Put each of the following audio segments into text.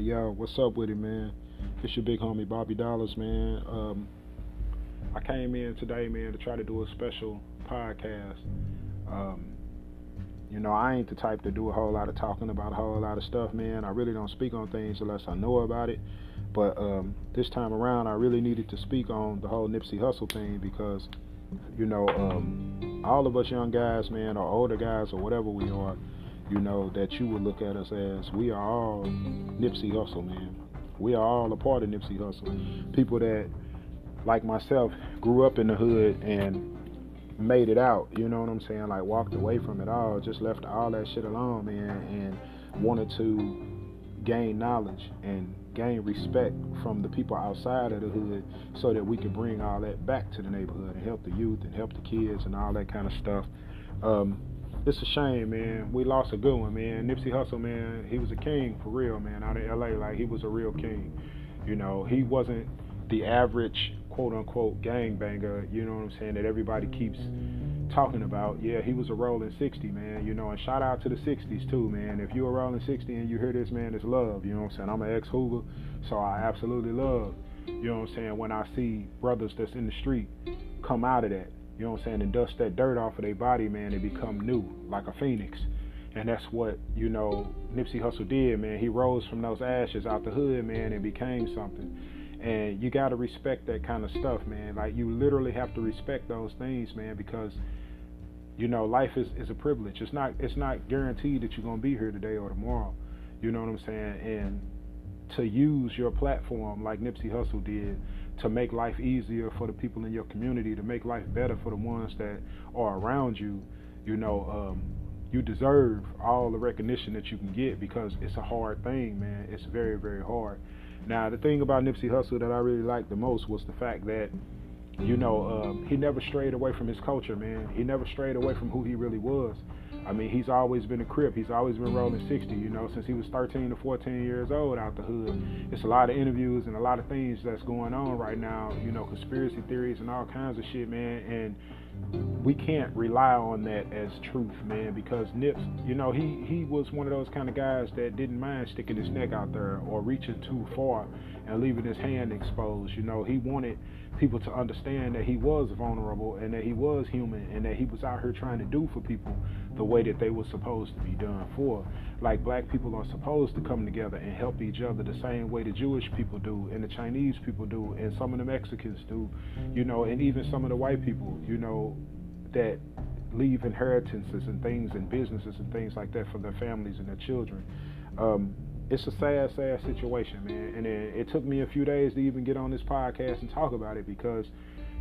yo, what's up with it, man? It's your big homie Bobby Dollaz, man. Um, I came in today, man, to try to do a special podcast. Um, you know, I ain't the type to do a whole lot of talking about a whole lot of stuff, man. I really don't speak on things unless I know about it. But um, this time around, I really needed to speak on the whole Nipsey Hussle thing because, you know, um, all of us young guys, man, or older guys, or whatever we are, you know, that you would look at us as we are all Nipsey Hussle, man. We are all a part of Nipsey Hussle. People that, like myself, grew up in the hood and made it out. You know what I'm saying? Like walked away from it all, just left all that shit alone, man, and wanted to gain knowledge and gain respect from the people outside of the hood so that we could bring all that back to the neighborhood and help the youth and help the kids and all that kind of stuff. Um, it's a shame, man. We lost a good one, man. Nipsey Hussle, man, he was a king for real, man, out of LA. Like he was a real king. You know, he wasn't the average quote unquote gang banger, you know what I'm saying, that everybody keeps talking about. Yeah, he was a rolling 60, man, you know, and shout out to the 60s too, man. If you're a rolling 60 and you hear this, man, it's love, you know what I'm saying? I'm an ex Hoover, so I absolutely love, you know what I'm saying, when I see brothers that's in the street come out of that, you know what I'm saying, and dust that dirt off of their body, man, and become new, like a phoenix. And that's what, you know, Nipsey Hussle did, man. He rose from those ashes out the hood, man, and became something. And you got to respect that kind of stuff, man. Like, you literally have to respect those things, man, because you know, life is, is a privilege. It's not it's not guaranteed that you're gonna be here today or tomorrow. You know what I'm saying? And to use your platform like Nipsey Hussle did to make life easier for the people in your community, to make life better for the ones that are around you, you know, um, you deserve all the recognition that you can get because it's a hard thing, man. It's very, very hard. Now, the thing about Nipsey Hussle that I really liked the most was the fact that, you know, um, he never strayed away from his culture, man. He never strayed away from who he really was. I mean, he's always been a crip. He's always been rolling 60, you know, since he was 13 to 14 years old out the hood. It's a lot of interviews and a lot of things that's going on right now, you know, conspiracy theories and all kinds of shit, man. And we can't rely on that as truth, man, because Nips, you know, he, he was one of those kind of guys that didn't mind sticking his neck out there or reaching too far and leaving his hand exposed. You know, he wanted people to understand that he was vulnerable and that he was human and that he was out here trying to do for people the way that they were supposed to be done for. Like black people are supposed to come together and help each other the same way the Jewish people do and the Chinese people do and some of the Mexicans do, you know, and even some of the white people, you know, that leave inheritances and things and businesses and things like that for their families and their children. Um, it's a sad, sad situation, man. And it, it, took me a few days to even get on this podcast and talk about it because,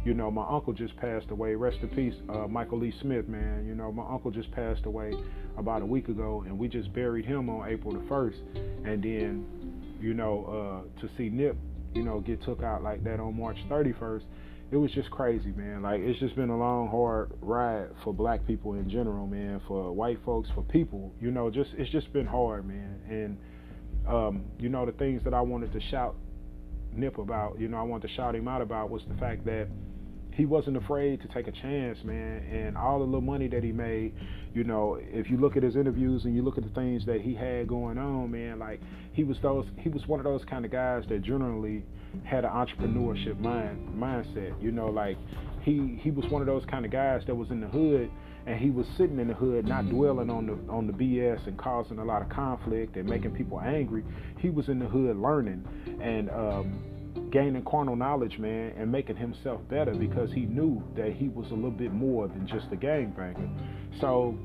you know, my uncle just passed away. Rest in peace, uh, Michael Lee Smith, man. You know, my uncle just passed away about a week ago, and we just buried him on April the 1st. And then, you know, uh, to see Nip, you know, get took out like that on March 31st, it was just crazy, man. Like, it's just been a long, hard ride for black people in general, man, for white folks, for people, you know, just, it's just been hard, man. And, um, you know, the things that I wanted to shout Nip about, you know, I wanted to shout him out about was the fact that he wasn't afraid to take a chance, man. And all the little money that he made, you know, if you look at his interviews and you look at the things that he had going on, man, like he was those, he was one of those kind of guys that generally had an entrepreneurship mind mindset. You know, like he he was one of those kind of guys that was in the hood and he was sitting in the hood, not dwelling on the on the BS and causing a lot of conflict and making people angry. He was in the hood learning and um, gaining carnal knowledge, man, and making himself better because he knew that he was a little bit more than just a gangbanger. So.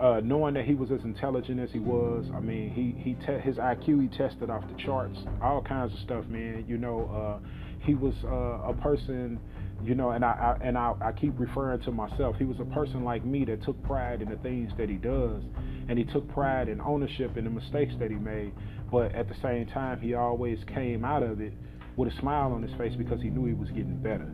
Uh, knowing that he was as intelligent as he was, I mean, he he te- his IQ he tested off the charts, all kinds of stuff, man. You know, uh, he was uh, a person you know, and I, I and I, I keep referring to myself. He was a person like me that took pride in the things that he does, and he took pride in ownership in the mistakes that he made. But at the same time, he always came out of it with a smile on his face because he knew he was getting better.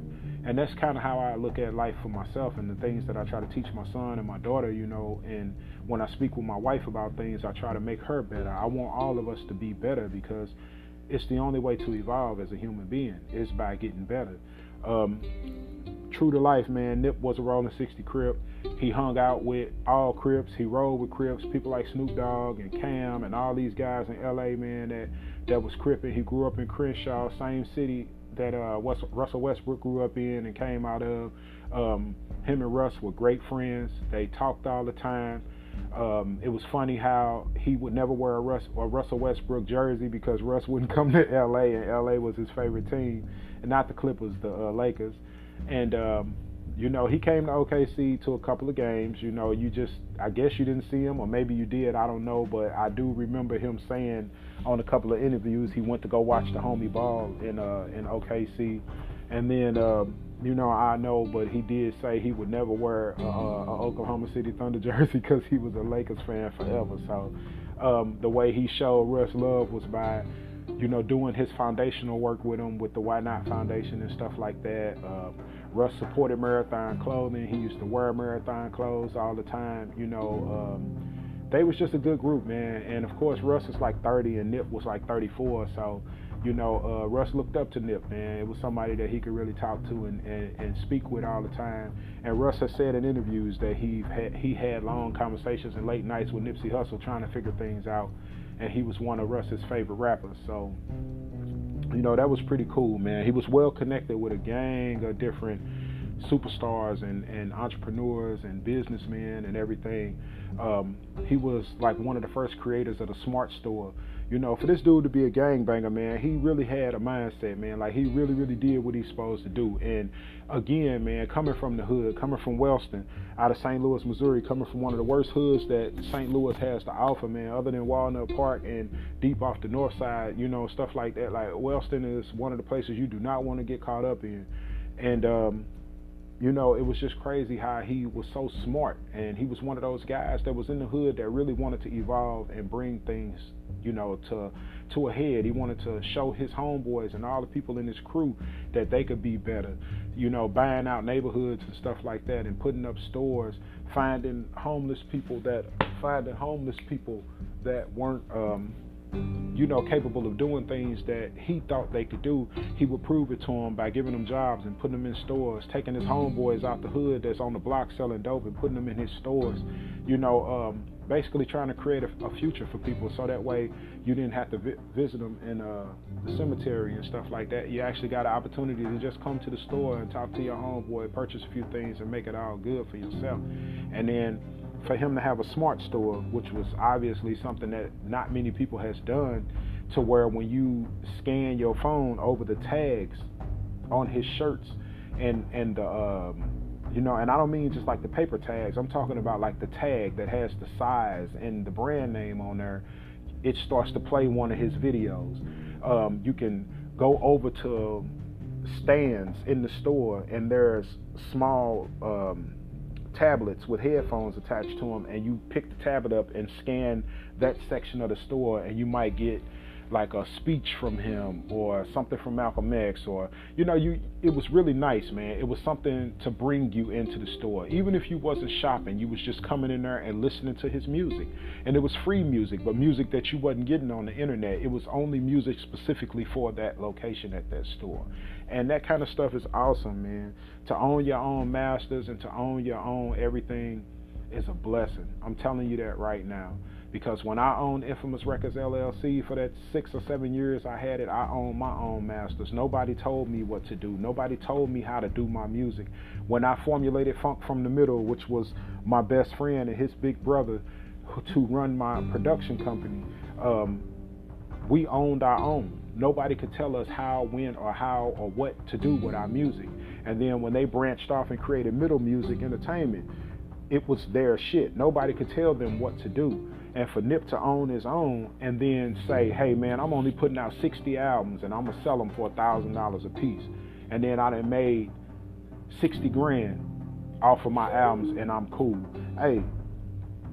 And that's kind of how I look at life for myself and the things that I try to teach my son and my daughter, you know. And when I speak with my wife about things, I try to make her better. I want all of us to be better because it's the only way to evolve as a human being is by getting better. Um, true to life, man. Nip was a Rolling 60 Crip. He hung out with all Crips. He rode with Crips, people like Snoop Dogg and Cam and all these guys in LA, man, that that was cripping. He grew up in Crenshaw, same city that uh, Russell Westbrook grew up in and came out of. Um, him and Russ were great friends. They talked all the time. Um, it was funny how he would never wear a, Russ, a Russell Westbrook jersey because Russ wouldn't come to LA, and LA was his favorite team, and not the Clippers, the uh, Lakers. And um, you know, he came to OKC to a couple of games. You know, you just, I guess you didn't see him, or maybe you did. I don't know, but I do remember him saying on a couple of interviews he went to go watch the homie ball in uh, in OKC, and then. Um, you know, I know, but he did say he would never wear a, a Oklahoma City Thunder jersey because he was a Lakers fan forever. So um, the way he showed Russ love was by, you know, doing his foundational work with him with the Why Not Foundation and stuff like that. Uh, Russ supported Marathon Clothing. He used to wear Marathon clothes all the time. You know, um, they was just a good group, man. And of course, Russ is like 30 and Nip was like 34. So, you know, uh, Russ looked up to Nip, man. It was somebody that he could really talk to and, and, and speak with all the time. And Russ has said in interviews that he had he had long conversations and late nights with Nipsey Hussle trying to figure things out. And he was one of Russ's favorite rappers. So, you know, that was pretty cool, man. He was well connected with a gang of different superstars and, and entrepreneurs and businessmen and everything. Um, he was like one of the first creators of the Smart Store. You know, for this dude to be a gangbanger, man, he really had a mindset, man. Like he really, really did what he's supposed to do. And again, man, coming from the hood, coming from Wellston, out of St. Louis, Missouri, coming from one of the worst hoods that St. Louis has to offer, man, other than Walnut Park and deep off the north side, you know, stuff like that. Like Wellston is one of the places you do not want to get caught up in. And um, you know, it was just crazy how he was so smart and he was one of those guys that was in the hood that really wanted to evolve and bring things, you know, to to a head. He wanted to show his homeboys and all the people in his crew that they could be better. You know, buying out neighborhoods and stuff like that and putting up stores, finding homeless people that finding homeless people that weren't um you know, capable of doing things that he thought they could do, he would prove it to them by giving them jobs and putting them in stores, taking his homeboys out the hood that's on the block selling dope and putting them in his stores. You know, um, basically trying to create a, a, future for people so that way you didn't have to vi- visit them in uh, the cemetery and stuff like that. You actually got an opportunity to just come to the store and talk to your homeboy, purchase a few things, and make it all good for yourself. And then for him to have a smart store, which was obviously something that not many people has done, to where when you scan your phone over the tags on his shirts and and the um, you know, and I don't mean just like the paper tags. I'm talking about like the tag that has the size and the brand name on there. It starts to play one of his videos. Um, you can go over to stands in the store and there's small um, tablets with headphones attached to them, and you pick the tablet up and scan that section of the store, and you might get like a speech from him or something from Malcolm X or you know you it was really nice man. It was something to bring you into the store. Even if you wasn't shopping you was just coming in there and listening to his music. And it was free music but music that you wasn't getting on the internet it was only music specifically for that location at that store. And that kind of stuff is awesome man. To own your own masters and to own your own everything is a blessing. I'm telling you that right now because when I owned Infamous Records LLC for that six or seven years I had it, I owned my own masters. Nobody told me what to do. Nobody told me how to do my music. When I formulated Funk from the Middle, which was my best friend and his big brother to run my production company, um, we owned our own. Nobody could tell us how, when, or how, or what to do with our music. And then when they branched off and created Middle Music Entertainment, it was their shit. Nobody could tell them what to do and for Nip to own his own and then say, hey man, I'm only putting out 60 albums and I'm gonna sell them for a thousand dollars a piece, and then I done made 60 grand off of my albums and I'm cool. Hey,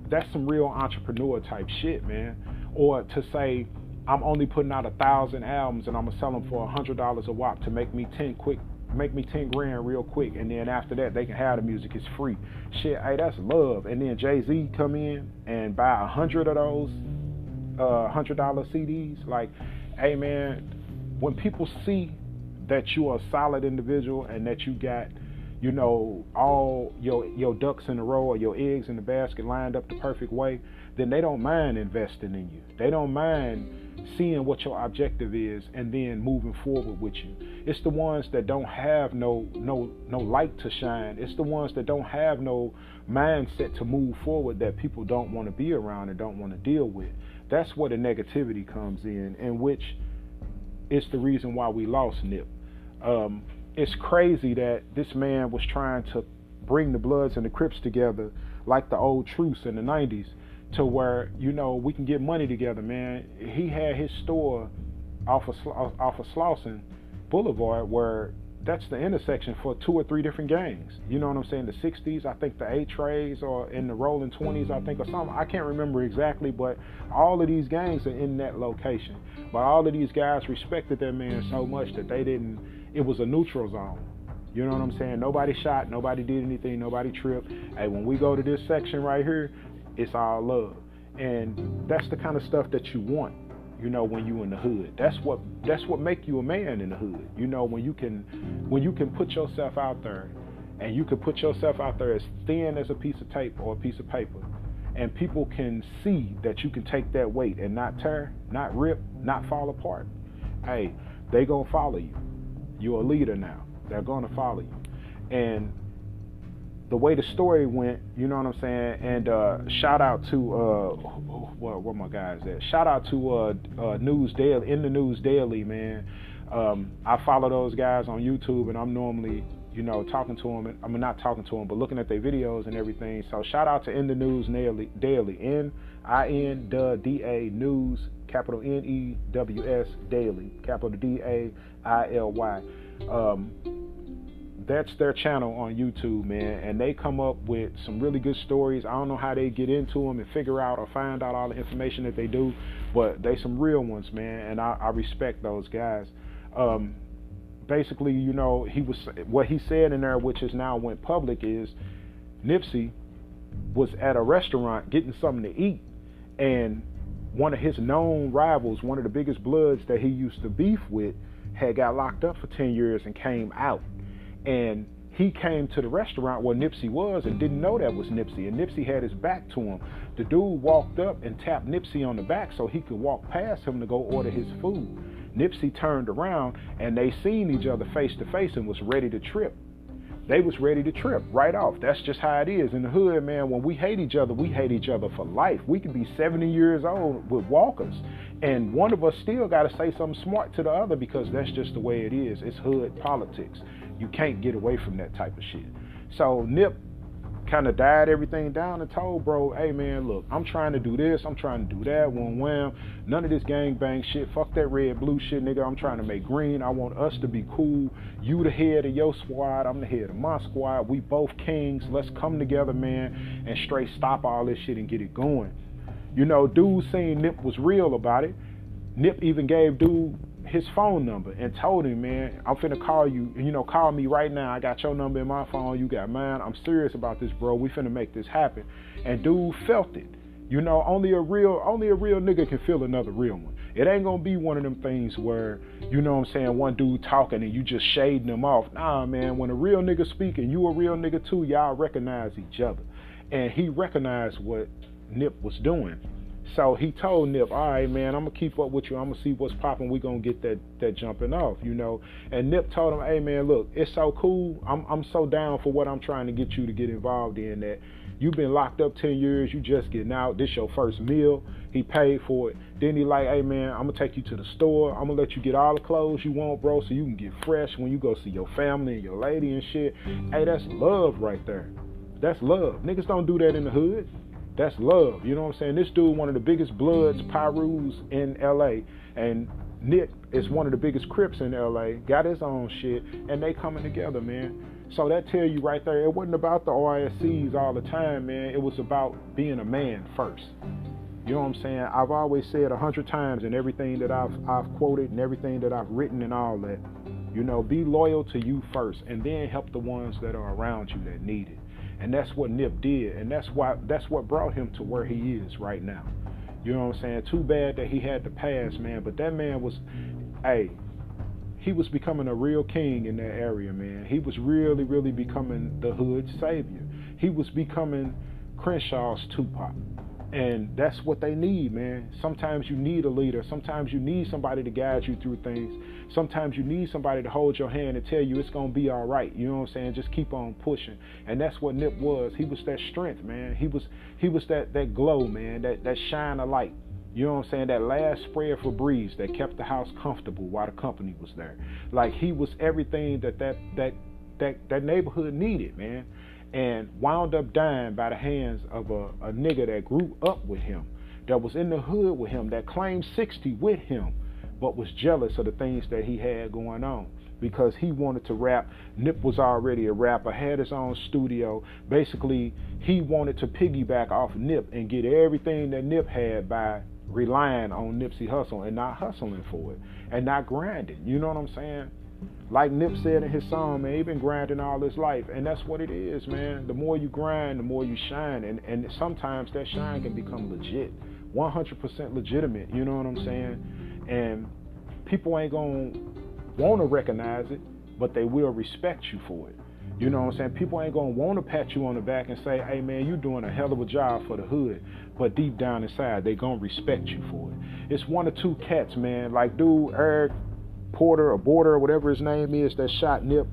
that's some real entrepreneur type shit, man. Or to say I'm only putting out a thousand albums and I'm gonna sell them for a hundred dollars a wop to make me 10 quick make me 10 grand real quick and then after that they can have the music it's free. Shit hey that's love. And then jay-z come in and buy a hundred of those uh hundred dollar cds like hey man when people see that you are a solid individual and that you got you know, all your your ducks in a row or your eggs in the basket lined up the perfect way, then they don't mind investing in you. They don't mind seeing what your objective is and then moving forward with you. It's the ones that don't have no no no light to shine. It's the ones that don't have no mindset to move forward that people don't want to be around and don't want to deal with. That's where the negativity comes in, and which is the reason why we lost Nip. Um, it's crazy that this man was trying to bring the Bloods and the Crips together like the old truce in the 90s to where, you know, we can get money together, man. He had his store off of, off of Slauson Boulevard where that's the intersection for two or three different gangs. You know what I'm saying? The 60s, I think the Eight Trays or in the rolling 20s, I think, or something. I can't remember exactly, but all of these gangs are in that location. But all of these guys respected that man so much that they didn't, it was a neutral zone. You know what I'm saying? Nobody shot, nobody did anything, nobody tripped. Hey, when we go to this section right here, it's all love. And that's the kind of stuff that you want you know when you in the hood. That's what that's what make you a man in the hood. You know when you can when you can put yourself out there and you can put yourself out there as thin as a piece of tape or a piece of paper and people can see that you can take that weight and not tear not rip not fall apart hey they gonna follow you. You're a leader now. They're gonna follow you. And the way the story went, you know what I'm saying? And uh, shout out to uh, what where my guys at? Shout out to uh, uh, News Daily in the News Daily, man. Um, I follow those guys on YouTube, and I'm normally, you know, talking to them. I mean, not talking to them, but looking at their videos and everything. So shout out to In the News Daily, Daily, N I N D A News, capital N E W S Daily, capital D A I L Y. Um, that's their channel on YouTube, man, and they come up with some really good stories. I don't know how they get into them and figure out or find out all the information that they do, but they some real ones, man, and I, I respect those guys. Um, basically, you know, he was what he said in there, which is now went public, is Nipsey was at a restaurant getting something to eat, and one of his known rivals, one of the biggest bloods that he used to beef with, had got locked up for 10 years and came out and he came to the restaurant where Nipsey was and didn't know that was Nipsey. And Nipsey had his back to him. The dude walked up and tapped Nipsey on the back so he could walk past him to go order his food. Nipsey turned around and they seen each other face to face and was ready to trip. They was ready to trip right off. That's just how it is in the hood, man. When we hate each other, we hate each other for life. We could be 70 years old with walkers, and one of us still got to say something smart to the other because that's just the way it is. It's hood politics. You can't get away from that type of shit. So Nip kind of died everything down and told bro, hey man, look, I'm trying to do this, I'm trying to do that, one wham. None of this gang bang shit. Fuck that red blue shit, nigga. I'm trying to make green. I want us to be cool. You the head of your squad, I'm the head of my squad. We both kings. Let's come together, man, and straight stop all this shit and get it going. You know, dude saying Nip was real about it. Nip even gave dude his phone number and told him, man, I'm finna call you. You know, call me right now. I got your number in my phone. You got mine. I'm serious about this, bro. We finna make this happen. And dude felt it. You know, only a real, only a real nigga can feel another real one. It ain't gonna be one of them things where, you know what I'm saying, one dude talking and you just shading them off. Nah, man, when a real nigga speaking, you a real nigga too, y'all recognize each other. And he recognized what Nip was doing. So he told Nip, all right, man, I'm gonna keep up with you. I'm gonna see what's popping. We gonna get that that jumping off, you know. And Nip told him, hey, man, look, it's so cool. I'm I'm so down for what I'm trying to get you to get involved in. That you've been locked up ten years. You just getting out. This your first meal. He paid for it. Then he like, hey, man, I'm gonna take you to the store. I'm gonna let you get all the clothes you want, bro, so you can get fresh when you go see your family and your lady and shit. Hey, that's love right there. That's love. Niggas don't do that in the hood. That's love. You know what I'm saying? This dude, one of the biggest Bloods, Pyrus in LA, and Nick is one of the biggest Crips in LA, got his own shit, and they coming together, man. So that tell you right there, it wasn't about the RSCs all the time, man. It was about being a man first. You know what I'm saying? I've always said a hundred times in everything that I've I've quoted and everything that I've written and all that. You know, be loyal to you first, and then help the ones that are around you that need it. And that's what Nip did. And that's why that's what brought him to where he is right now. You know what I'm saying? Too bad that he had to pass, man. But that man was hey, he was becoming a real king in that area, man. He was really, really becoming the hood savior. He was becoming Crenshaw's Tupac. And that's what they need, man. Sometimes you need a leader. Sometimes you need somebody to guide you through things. Sometimes you need somebody to hold your hand and tell you it's gonna be all right. You know what I'm saying? Just keep on pushing. And that's what Nip was. He was that strength, man. He was he was that that glow, man. That that shine of light. You know what I'm saying? That last spray of Febreze that kept the house comfortable while the company was there. Like he was everything that that that that, that neighborhood needed, man and wound up dying by the hands of a, a nigga that grew up with him, that was in the hood with him, that claimed 60 with him, but was jealous of the things that he had going on because he wanted to rap. Nip was already a rapper, had his own studio. Basically, he wanted to piggyback off Nip and get everything that Nip had by relying on Nipsey Hussle and not hustling for it and not grinding. You know what I'm saying? Like Nip said in his song, man, he been grinding all his life, and that's what it is, man. The more you grind, the more you shine, and and sometimes that shine can become legit, 100% legitimate. You know what I'm saying? And people ain't gonna want to recognize it, but they will respect you for it. You know what I'm saying? People ain't gonna want to pat you on the back and say, "Hey, man, you're doing a hell of a job for the hood," but deep down inside, they gonna respect you for it. It's one or two cats, man. Like dude, Eric Porter or Border or whatever his name is that shot Nip.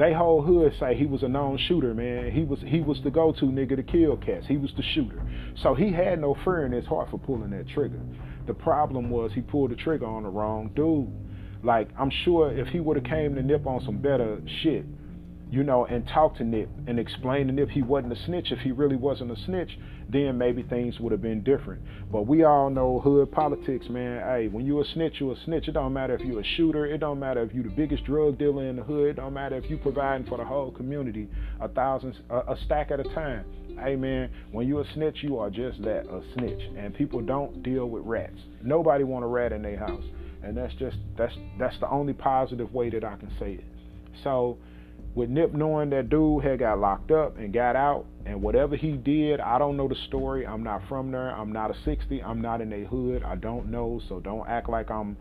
They whole hood say he was a known shooter, man. He was he was the go-to nigga to kill cats. He was the shooter. So he had no fear in his heart for pulling that trigger. The problem was he pulled the trigger on the wrong dude. Like I'm sure if he would have came to Nip on some better shit, you know, and talk to Nip and explain to Nip he wasn't a snitch. If he really wasn't a snitch, then maybe things would have been different. But we all know hood politics, man. Hey, when you a snitch, you a snitch. It don't matter if you a shooter. It don't matter if you the biggest drug dealer in the hood. It don't matter if you providing for the whole community a thousand, a, a stack at a time. Hey man, when you a snitch, you are just that, a snitch. And people don't deal with rats. Nobody want a rat in their house. And that's just that's that's the only positive way that I can say it. So with Nip knowing that dude had got locked up and got out, and whatever he did, I don't know the story. I'm not from there. I'm not a 60. I'm not in a hood. I don't know. So don't act like I'm,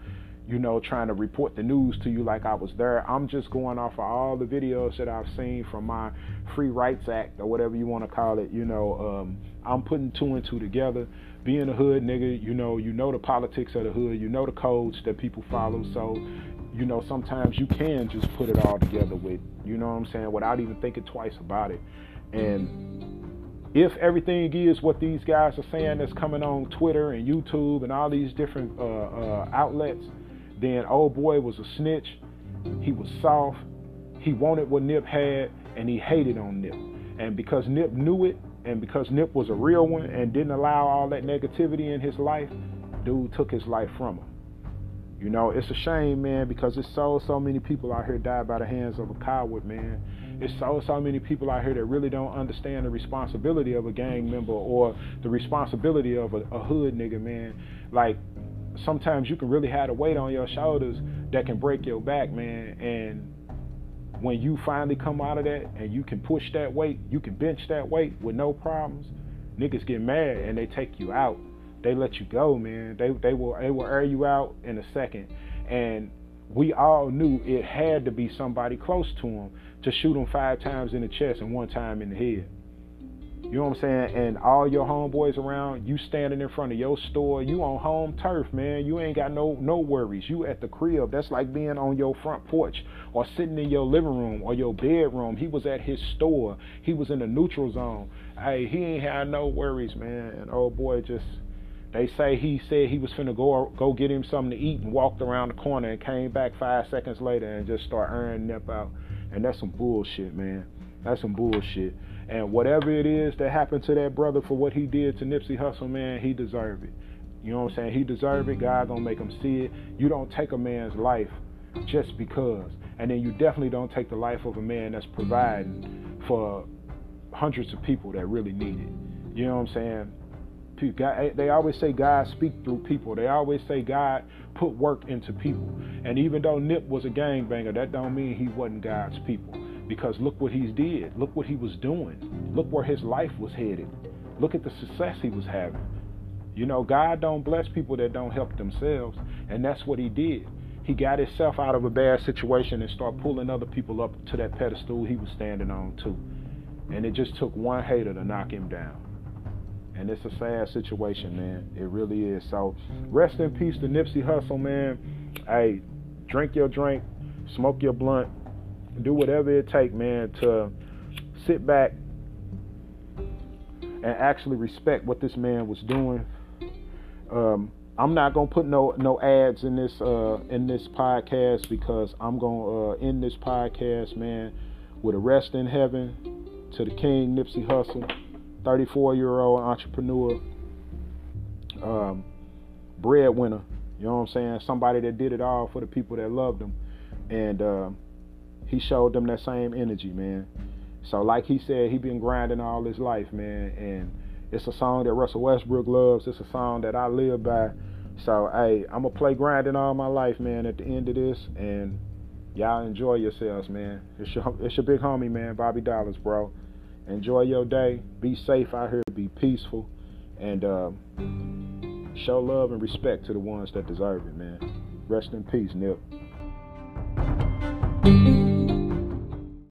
you know, trying to report the news to you like I was there. I'm just going off of all the videos that I've seen from my Free Rights Act or whatever you want to call it. You know, um, I'm putting two and two together. Being a hood nigga, you know, you know the politics of the hood. You know the codes that people follow. So you know, sometimes you can just put it all together with, you know what I'm saying, without even thinking twice about it. And if everything is what these guys are saying that's coming on Twitter and YouTube and all these different uh, uh, outlets, then old boy was a snitch. He was soft. He wanted what Nip had, and he hated on Nip. And because Nip knew it, and because Nip was a real one and didn't allow all that negativity in his life, dude took his life from him. You know, it's a shame, man, because it's so so many people out here die by the hands of a coward, man. It's so so many people out here that really don't understand the responsibility of a gang member or the responsibility of a, a hood nigga, man. Like sometimes you can really have a weight on your shoulders that can break your back, man. And when you finally come out of that and you can push that weight, you can bench that weight with no problems. Niggas get mad and they take you out they let you go, man. They they will they will air you out in a second, and we all knew it had to be somebody close to him to shoot him five times in the chest and one time in the head. You know what I'm saying? And all your homeboys around, you standing in front of your store, you on home turf, man. You ain't got no no worries. You at the crib. That's like being on your front porch or sitting in your living room or your bedroom. He was at his store. He was in the neutral zone. Hey, he ain't had no worries, man. And old boy just they say he said he was finna go go get him something to eat and walked around the corner and came back five seconds later and just start earning Nip out. And that's some bullshit, man. That's some bullshit. And whatever it is that happened to that brother for what he did to Nipsey Hussle, man, he deserved it. You know what I'm saying? He deserved it. God gonna make him see it. You don't take a man's life just because. And then you definitely don't take the life of a man that's providing for hundreds of people that really need it. You know what I'm saying? God, eh, they always say God speak through people. They always say God put work into people. And even though Nip was a gangbanger, that don't mean he wasn't God's people. Because look what he's did. Look what he was doing. Look where his life was headed. Look at the success he was having. You know, God don't bless people that don't help themselves, and that's what he did. he got himself out of a bad situation and started pulling other people up to that pedestal he was standing on too. And it just took one hater to knock him down. And it's a sad situation, man. It really is. So rest in peace to Nipsey Hussle, man. Hey, drink your drink, smoke your blunt, do whatever it take, man, to sit back and actually respect what this man was doing. Um, I'm not gonna put no no ads in this uh, in this podcast because I'm gonna uh, end this podcast, man, with a rest in heaven to the King Nipsey Hussle, 34 year old entrepreneur, um, breadwinner. You know what I'm saying? Somebody that did it all for the people that loved him, and uh, he showed them that same energy, man. So like he said, he been grinding all his life, man, and it's a song that Russell Westbrook loves. It's a song that I live by. So hey, I'm gonna play grinding all my life, man. At the end of this, and y'all enjoy yourselves, man. It's your it's your big homie, man, Bobby Dollaz, bro. Enjoy your day. Be safe out here. Be peaceful, and uh, show love and respect to the ones that deserve it, man. Rest in peace, Nip.